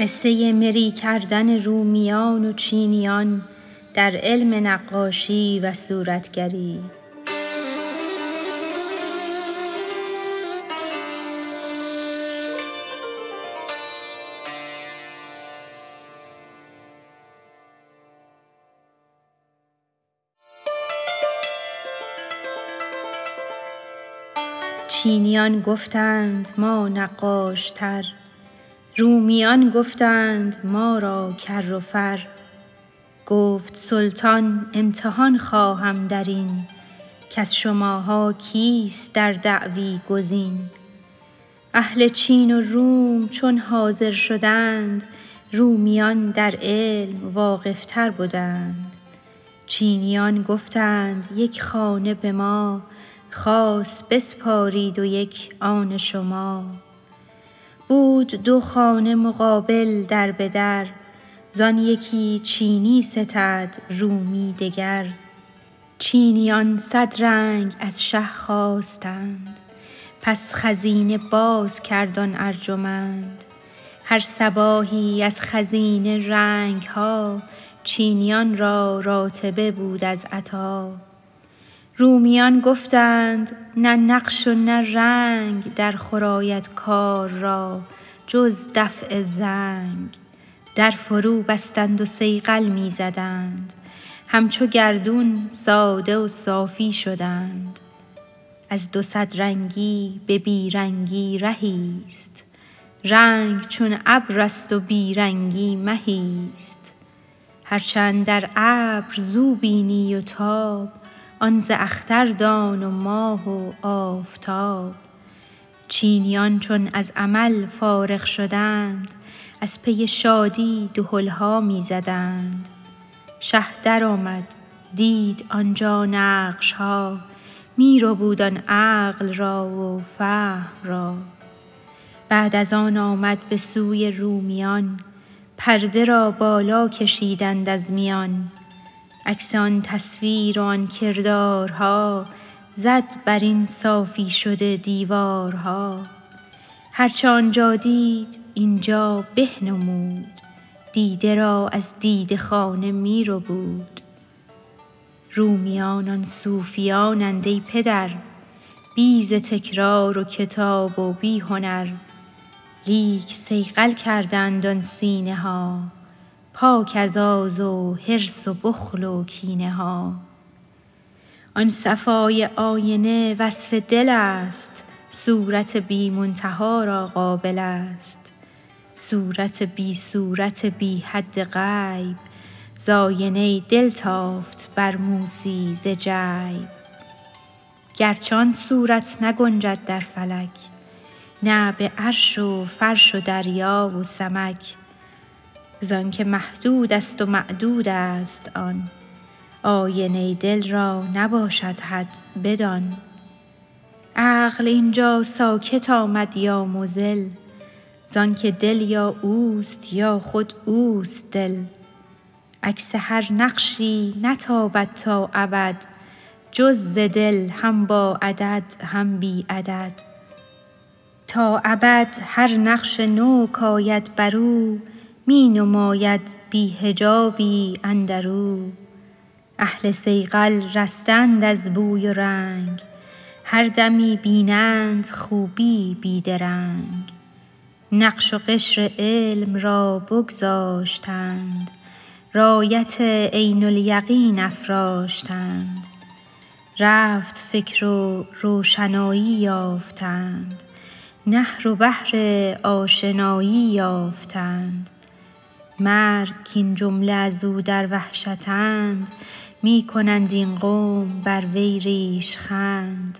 قصه مری کردن رومیان و چینیان در علم نقاشی و صورتگری. چینیان گفتند ما نقاشتر. رومیان گفتند ما را کر و فر. گفت سلطان امتحان خواهم در این کز شماها کیست در دعوی گزین؟ اهل چین و روم چون حاضر شدند رومیان در علم واقف تر بدند چینیان گفتند یک خانه به ما خاص بسپارید و یک آن شما. بود دو خانه مقابل در به در زان یکی چینی ستد رومی دگر. چینیان صد رنگ از شه خواستند پس خزینه باز کرد آن ارجمند. هر صباحی از خزینه رنگ ها چینیان را راتبه بود از عطا. رومیان گفتند نه نقش و نه رنگ در خور کار را جز دفع زنگ. در فرو بستند و صیقل می زدند. همچو گردون ساده و صافی شدند. از دو صد رنگی به بی رنگی رهی است. رنگ چون ابر است و بی رنگی مهی است. هر چه اندر ابر زو بینی و تاب آن ز اختر دان و ماه و آفتاب. چینیان چون از عمل فارغ شدند از پی شادی دهل ها می زدند شه درآمد دید آنجا نقش ها می ربود آن عقل را و فهم را. بعد از آن آمد به سوی رومیان پرده را بالا کشیدند از میان. عکس آن تصویر و آن کردارها زد بر این صافی شده دیوارها. هر چه آنجا دید اینجا به نمود دیده را از دیده خانه می ربود. رومیان آن صوفیانند ای پدر بی ز تکرار و کتاب و بی هنر لیک صیقل کردند آن سینه ها. پاک از آز و حرص و بخل و کینه ها. آن صفای آینه وصف دل است صورت بی منتها را قابل است. صورت بی صورت بی حد غیب ز آینه دل تافت بر موسی ز جیب صورت نگنجد در فلک نه به عرش و فرش و دریا و سمک زانک محدود است و معدود است آن. آینه دل را نباشد حد بدان. عقل اینجا ساکت آمد یا مضل زانک دل یا اوست یا خود اوست دل. عکس هر نقشی نتابد تا ابد جز ز دل هم با عدد هم بی عدد. تا ابد هر نقش نو کآید بر او می نماید بی حجابی اندر او. اهل صیقل رستند از بوی و رنگ هر دمی بینند خوبی بی درنگ نقش و قشر علم را بگذاشتند رایت عین الیقین افراشتند. رفت فکر و روشنایی یافتند نهر و بحر آشنایی یافتند. مرگ کاین جمله از او در وحشتند می کنند این قوم بر وی ریش خند.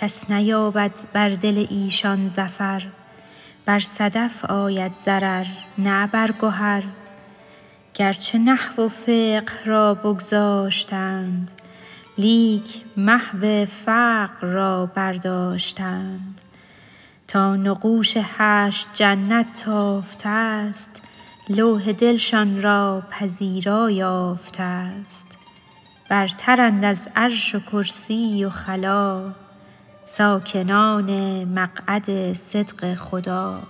کس نیابد بر دل ایشان ظفر بر صدف آید ضرر نه بر گهر. گرچه نحو و فقه را بگذاشتند لیک محو فقر را برداشتند. تا نقوش هشت جنت تافته ست لوح دلشان را پذیرا یافته ست برترند از عرش و کرسی و خلا ساکنان مقعد صدق خدا.